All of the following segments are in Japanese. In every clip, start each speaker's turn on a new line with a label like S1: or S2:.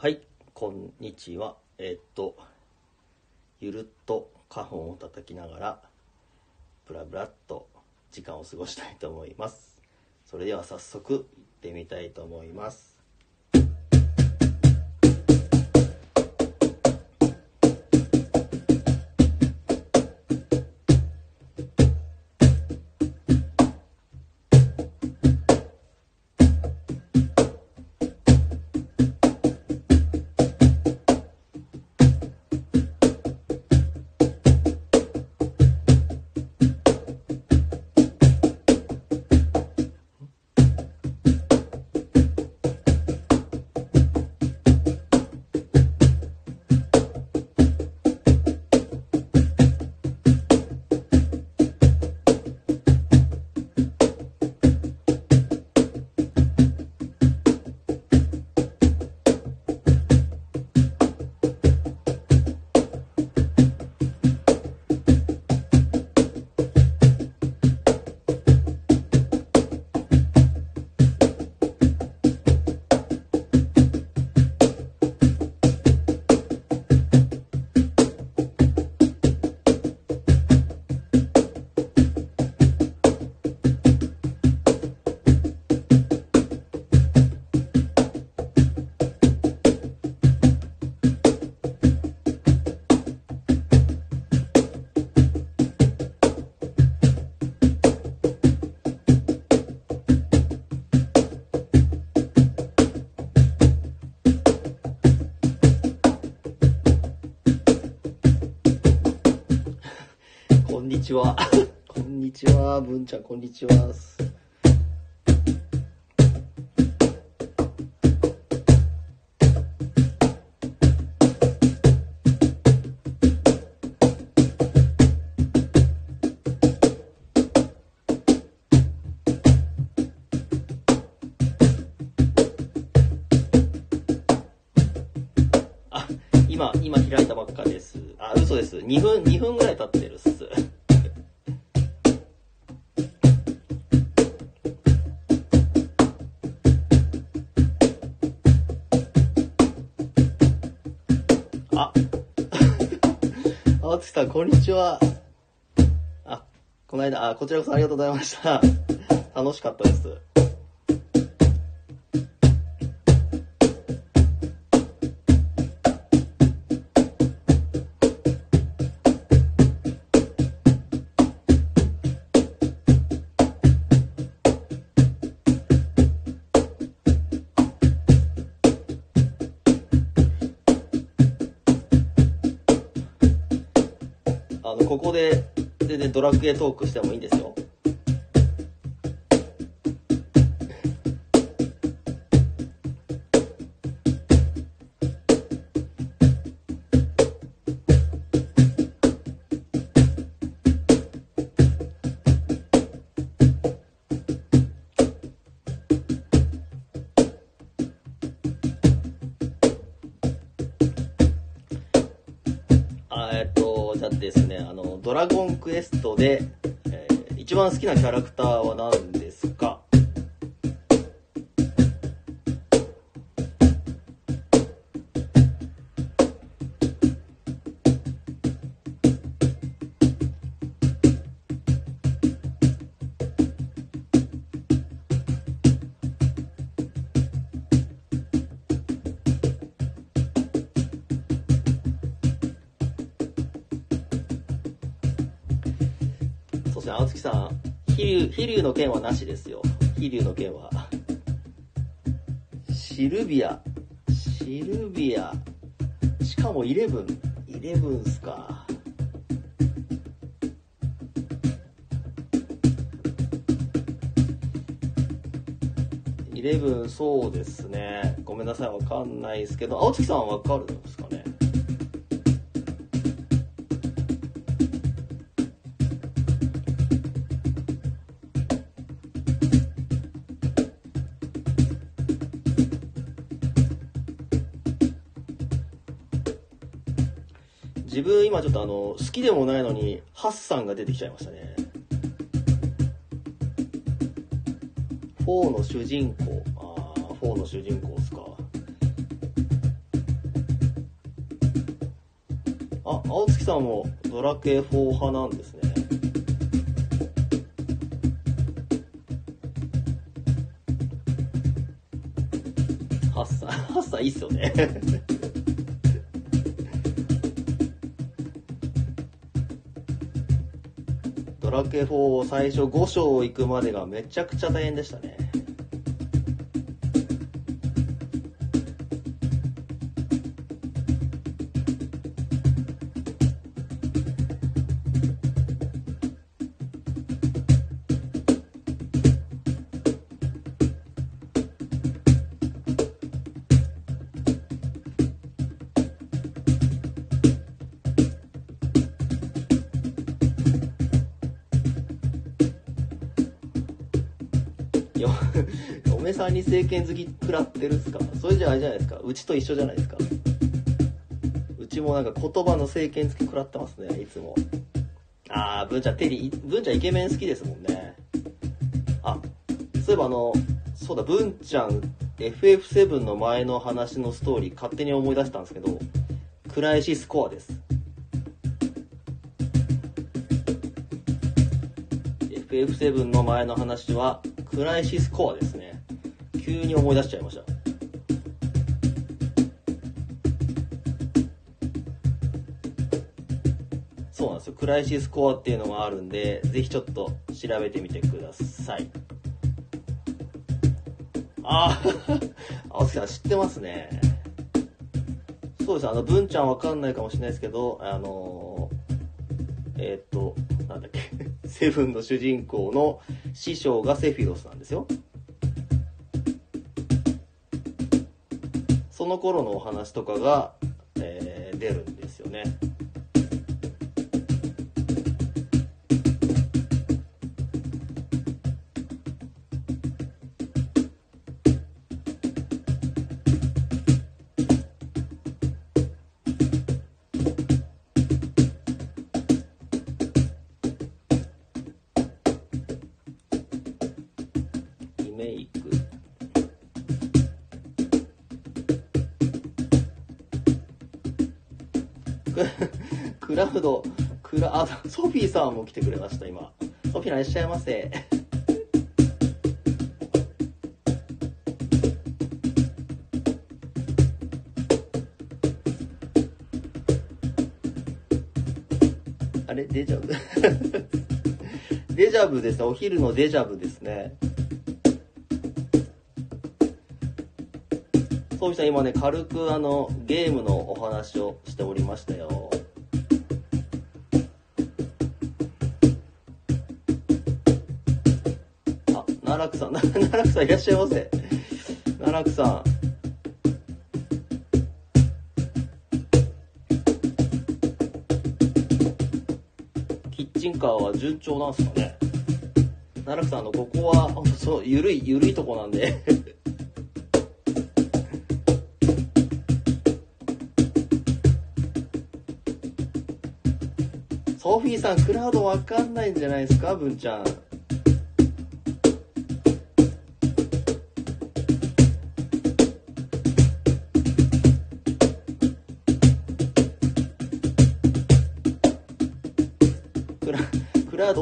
S1: はい、こんにちは。えーっと、ゆるっと花粉を叩きながら、ブラブラっと時間を過ごしたいと思います。それでは早速行ってみたいと思います。ちは。こんにちは、文ちゃん、こんにちは。あ、今、今開いたばっかです。あ、嘘です。2分、2分ぐらい経ってさん、こんにちは。あ、この間、あ、こちらこそありがとうございました。楽しかったです。ドラクエトークしてもいいんですよ。テストで、えー一番好きなキャラクターは何ね、青月さん、飛竜、飛竜の剣はなしですよ。飛竜の剣は。シルビア。シルビア。しかもイレブン。イレブンっすか。イレブン、そうですね。ごめんなさい、わかんないですけど、青月さんはわかるんですかね自分今ちょっとあの好きでもないのにハッサンが出てきちゃいましたね。フォーの主人公。ああーの主人公っすか。あ青月さんもドラケ4派なんですね。ハッサンハッサンいいっすよね。ドラクエ4最初5章行くまでがめちゃくちゃ大変でしたね。に政権好き食らってるっすか？それじゃあれじゃないですか？うちと一緒じゃないですか？うちもなんか言葉の政権好き食らってますねいつも。ああ文ちゃんテリー文ちゃんイケメン好きですもんね。あそういえばあのそうだ文ちゃん FF7 の前の話のストーリー勝手に思い出したんですけどクライシスコアです。FF7 の前の話はクライシスコアですね。急に思い出しちゃいました。そうなんですよ。クライシスコアっていうのがあるんでぜひちょっと調べてみてください。ああ 青木さん知ってますね。そうです。あの文ちゃんわかんないかもしれないですけどあのー、えー、っとなんだっけ。セブンの主人公の師匠がセフィロスなんですよ。の頃のお話とかが、えー、出るんですよね。リメイラウドクラあソフィーさんも来てくれました今。ソフィーさんいらっしゃいませ。あれデジャブ？デジャブですね。お昼のデジャブですね。そうした今ね軽くあのゲームのお話をしておりましたよ。奈落さん。奈落さんいらっしゃいませ。奈落さん。キッチンカーは順調なんすかね。奈落さんあのここはそうゆるいゆるいとこなんで。ソフィーさんクラウドわかんないんじゃないですか文ちゃん。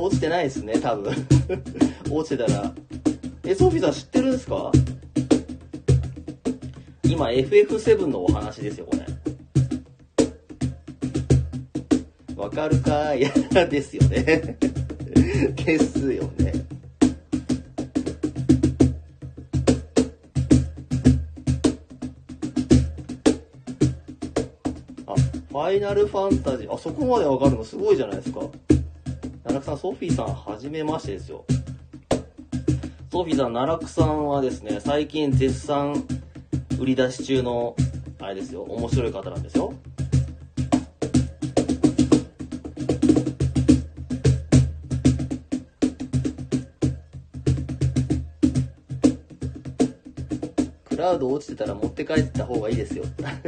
S1: 落ちてないですね多分。落ちてたら。えソフィーさん知ってるんですか？今 FF7 のお話ですよこれ。わかるかい？や ですよね。ですよね。あファイナルファンタジー。あそこまでわかるのすごいじゃないですか。奈落さんソフィーさんはじめましてですよ。ソフィーさん奈落さんはですね最近絶賛売り出し中のあれですよ。面白い方なんですよ。クラウド落ちてたら持って帰った方がいいですよ。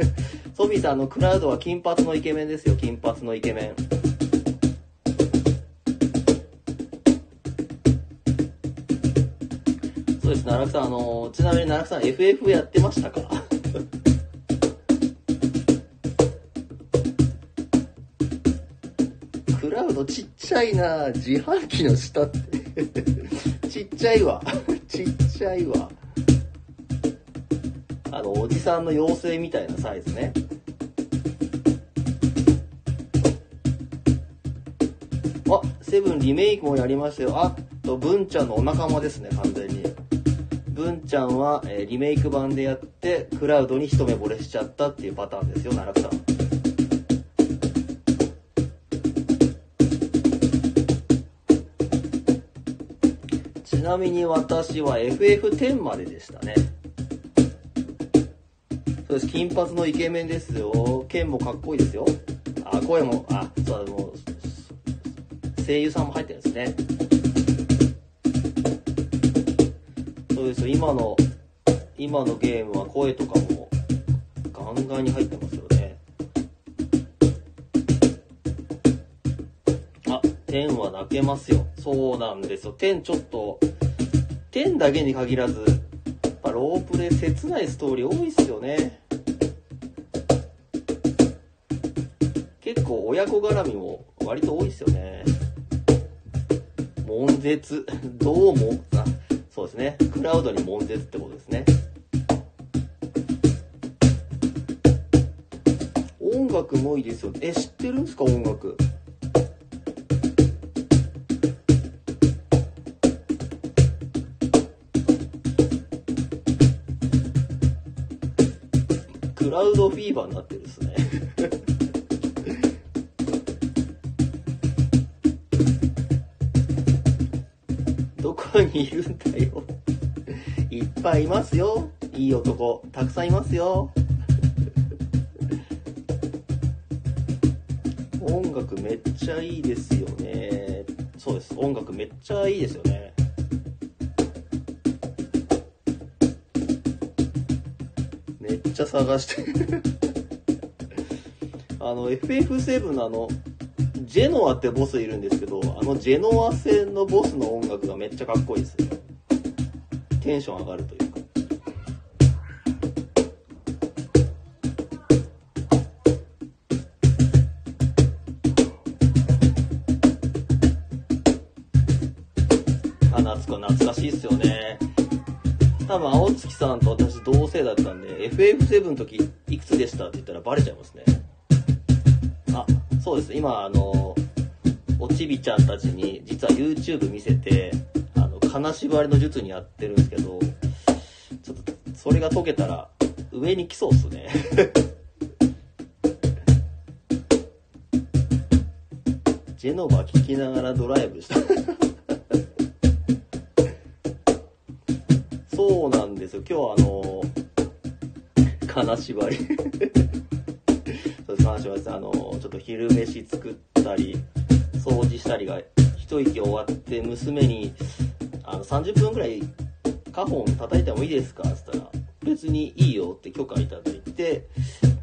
S1: ソフィーさんあのクラウドは金髪のイケメンですよ。金髪のイケメン。奈落さんあのちなみに奈落さん FF やってましたか？そう、ちっちゃいな自販機の下って。ちっちゃいわ。ちっちゃいわ。あの、おじさんの妖精みたいなサイズね。あ、セブンリメイクもやりましたよ。あと、文ちゃんのお仲間ですね、完全に。文ちゃんは、えーリメイク版でやって、クラウドに一目惚れしちゃったっていうパターンですよ、奈落さん。ちなみに私は FF10 まででしたね。そうです、金髪のイケメンですよ。剣もかっこいいですよ。あ、声も、あ、そう、もう、声優さんも入ってるんですね。ですよ、今の、今のゲームは声とかもガンガンに入ってますよね。あ、10は泣けますよ。そうなんですよ。10ちょっと、10だけに限らず、やっぱロープで切ないストーリー多いっすよね。結構親子絡みも割と多いっすよね。悶絶、どうも、そうですね。クラウドに悶絶ってことですね。音楽もいいですよ。え、知ってるんですか？音楽。クラウドフィーバーになってるっすね。こにいるんだよ。いっぱいいますよ。いい男、たくさんいますよ。音楽めっちゃいいですよね。そうです。音楽めっちゃいいですよね。めっちゃ探して。あの、FF7 のあの、ジェノアってボスいるんですけど、あのジェノア戦のボスの音楽がめっちゃかっこいいですよ。テンション上がるというか。あ、夏子懐かしいっすよね。多分、青月さんと私同世だったんで、FF7 の時いくつでしたって言ったらバレちゃいますね。あ、そうです。今、あの、おちびちゃんたちに、実は YouTube 見せて、あの、金縛りの術にやってるんですけど、ちょっと、それが解けたら、上に来そうっすね。ジェノバ聞きながらドライブした。そうなんですよ。今日はあの、金縛り。そうです、金縛りです。あの、ちょっと昼飯作ったり、掃除したりが一息終わって、娘に、あの、30分ぐらい、カホン叩いてもいいですかっつったら、別にいいよって許可いただいて、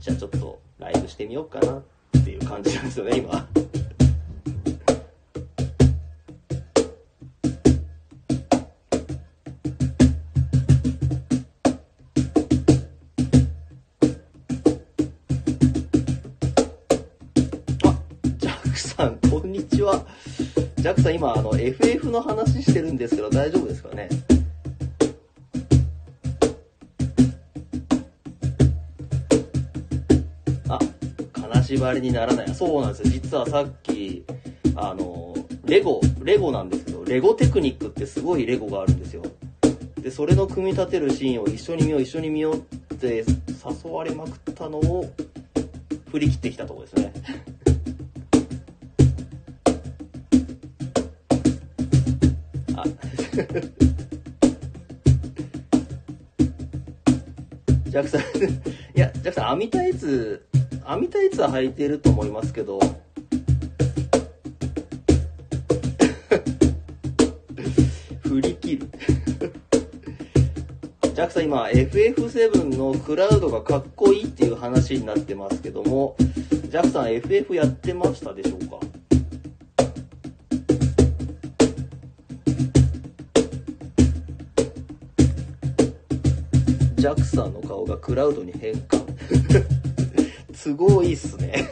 S1: じゃあちょっとライブしてみようかなっていう感じなんですよね、今。ジャックさん、今、あの、FF の話してるんですけど、大丈夫ですかね？あ、金縛りにならない。そうなんですよ。実はさっき、あの、レゴ、レゴなんですけど、レゴテクニックってすごいレゴがあるんですよ。で、それの組み立てるシーンを一緒に見よう、一緒に見ようって誘われまくったのを、振り切ってきたところですね。ジャクさん、いや、ジャクさん、網タイツ、網タイツは履いてると思いますけど、振り切る。ジャクさん今 FF7 のクラウドがかっこいいっていう話になってますけども、ジャクさん FF やってましたでしょうか？ジャクさんの顔がクラウドに変換。都合いいっすね。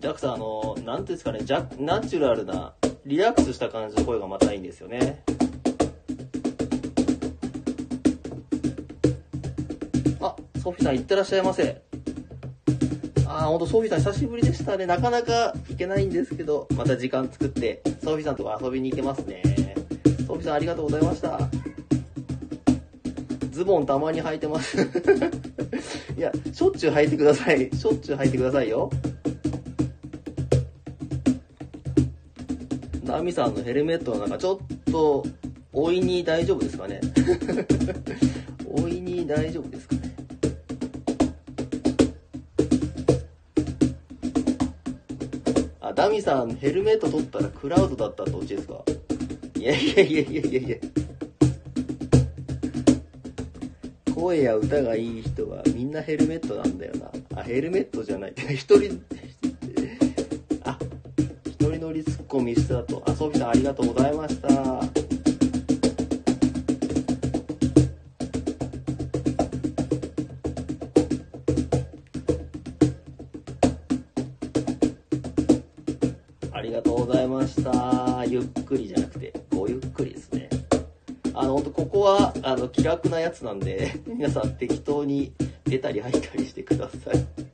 S1: ジャックさんあの何ていうんですかねジャナチュラルなリラックスした感じの声がまたいいんですよね。あ、ソフィーさん、いってらっしゃいませ。あ、ほんと、ソフィーさん、久しぶりでしたね。なかなか行けないんですけど、また時間作って、ソフィーさんとこ遊びに行けますね。ソフィーさん、ありがとうございました。ズボンたまに履いてます。いや、しょっちゅう履いてください。しょっちゅう履いてくださいよ。ナミさんのヘルメットの中、ちょっと、おいに大丈夫ですかね？おいに大丈夫ですかね？あ、ダミさん、ヘルメット取ったらクラウドだったってオチですか？いやいやいやいやいやいや。声や歌がいい人はみんなヘルメットなんだよな。あ、ヘルメットじゃない。一人、一人乗りツッコミしたと。あ、ソフィさんありがとうございました。ありがとうございました。ゆっくりじゃなくて、ごゆっくりですね。あの、ほんと、ここは、あの、気楽なやつなんで、皆さん適当に出たり入ったりしてください。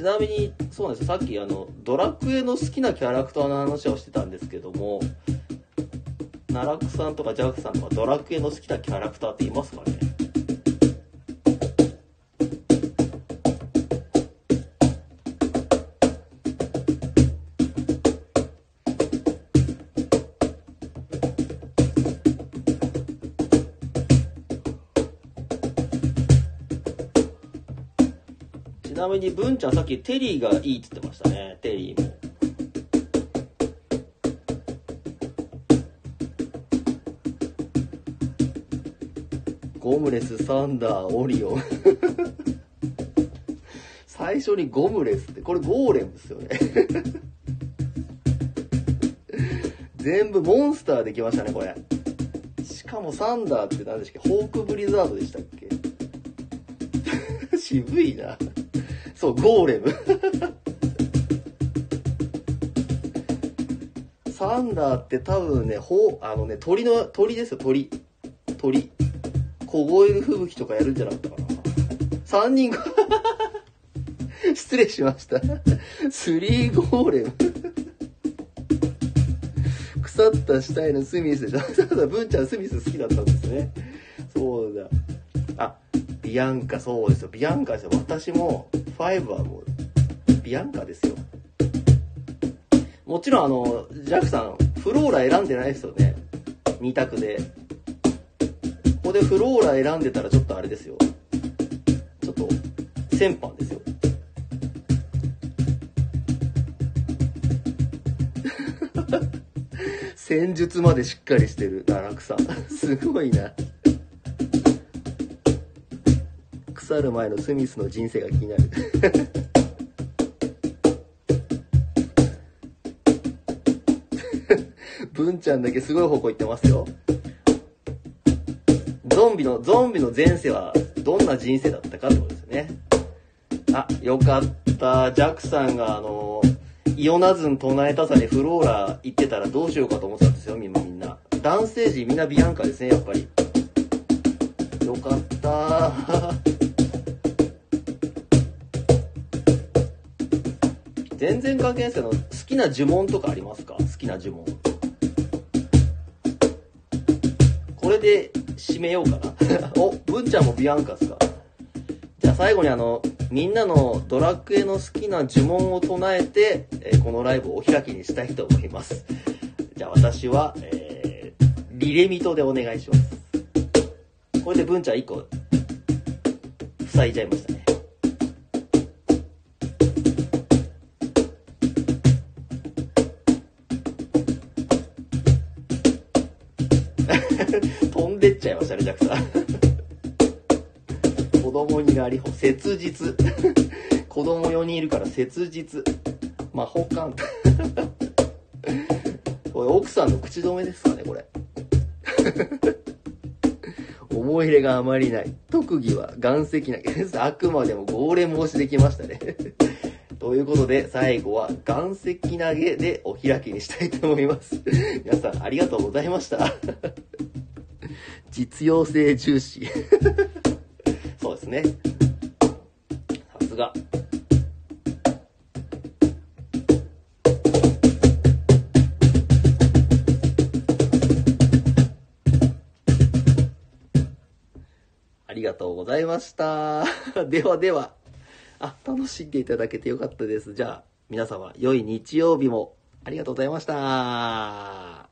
S1: ちなみに、そうなんですよ。さっき、あの、ドラクエの好きなキャラクターの話をしてたんですけども、奈落さんとかジャックさんとかドラクエの好きなキャラクターっていますかね？なみに文ちゃんさっきテリーがいいって言ってましたね。テリーも。ゴムレスサンダーオリオン。最初にゴムレスってこれゴーレムですよね。全部モンスターできましたねこれ。しかもサンダーって何でしたっけ？ホークブリザードでしたっけ？渋いな。そうゴーレム。サンダーって多分ねほうあのね鳥の鳥ですよ鳥。鳥。凍える吹雪とかやるんじゃなかったかな。3人が 失礼しました。スリーゴーレム。腐った死体のスミス。でしょ文ちゃんスミス好きだったんですね。そうだ。あビアンカそうですよ。ビアンカですよ。私も5はもうビアンカですよ。もちろんあのジャックさんフローラ選んでないですよね。2択で。ここでフローラ選んでたらちょっとあれですよ。ちょっと先般ですよ。戦術までしっかりしてる奈落さんすごいな。腐る前のスミスの人生が気になる。文ちゃんだけすごい方向行ってますよ。ゾンビのゾンビの前世はどんな人生だったかってことですよね。あよかった。ジャックさんがあのイオナズン唱えたさにフローラ行ってたらどうしようかと思ってたんですよみんな。みんな。男性陣みんなビアンカですねやっぱり。よかった。全然関係ないですけど好きな呪文とかありますか？好きな呪文。これで締めようかな。お文ちゃんもビアンカっすか？じゃあ最後にあのみんなのドラクエの好きな呪文を唱えて、えーこのライブをお開きにしたいと思います。じゃあ私は、えーリレミトでお願いします。これで文ちゃん1個塞いじゃいましたね。でっちゃいましたねジャクさん子供になりほ切実 子供4人いるから切実魔法感 これ奥さんの口止めですかねこれ 思い入れがあまりない。特技は岩石投げです。あくまでも号令申しできましたね。ということで、最後は岩石投げでお開きにしたいと思います。皆さんありがとうございました。実用性重視。そうですね。さすが。ありがとうございました。ではでは。あ、楽しんでいただけてよかったです。じゃあ、皆様、良い日曜日もありがとうございました。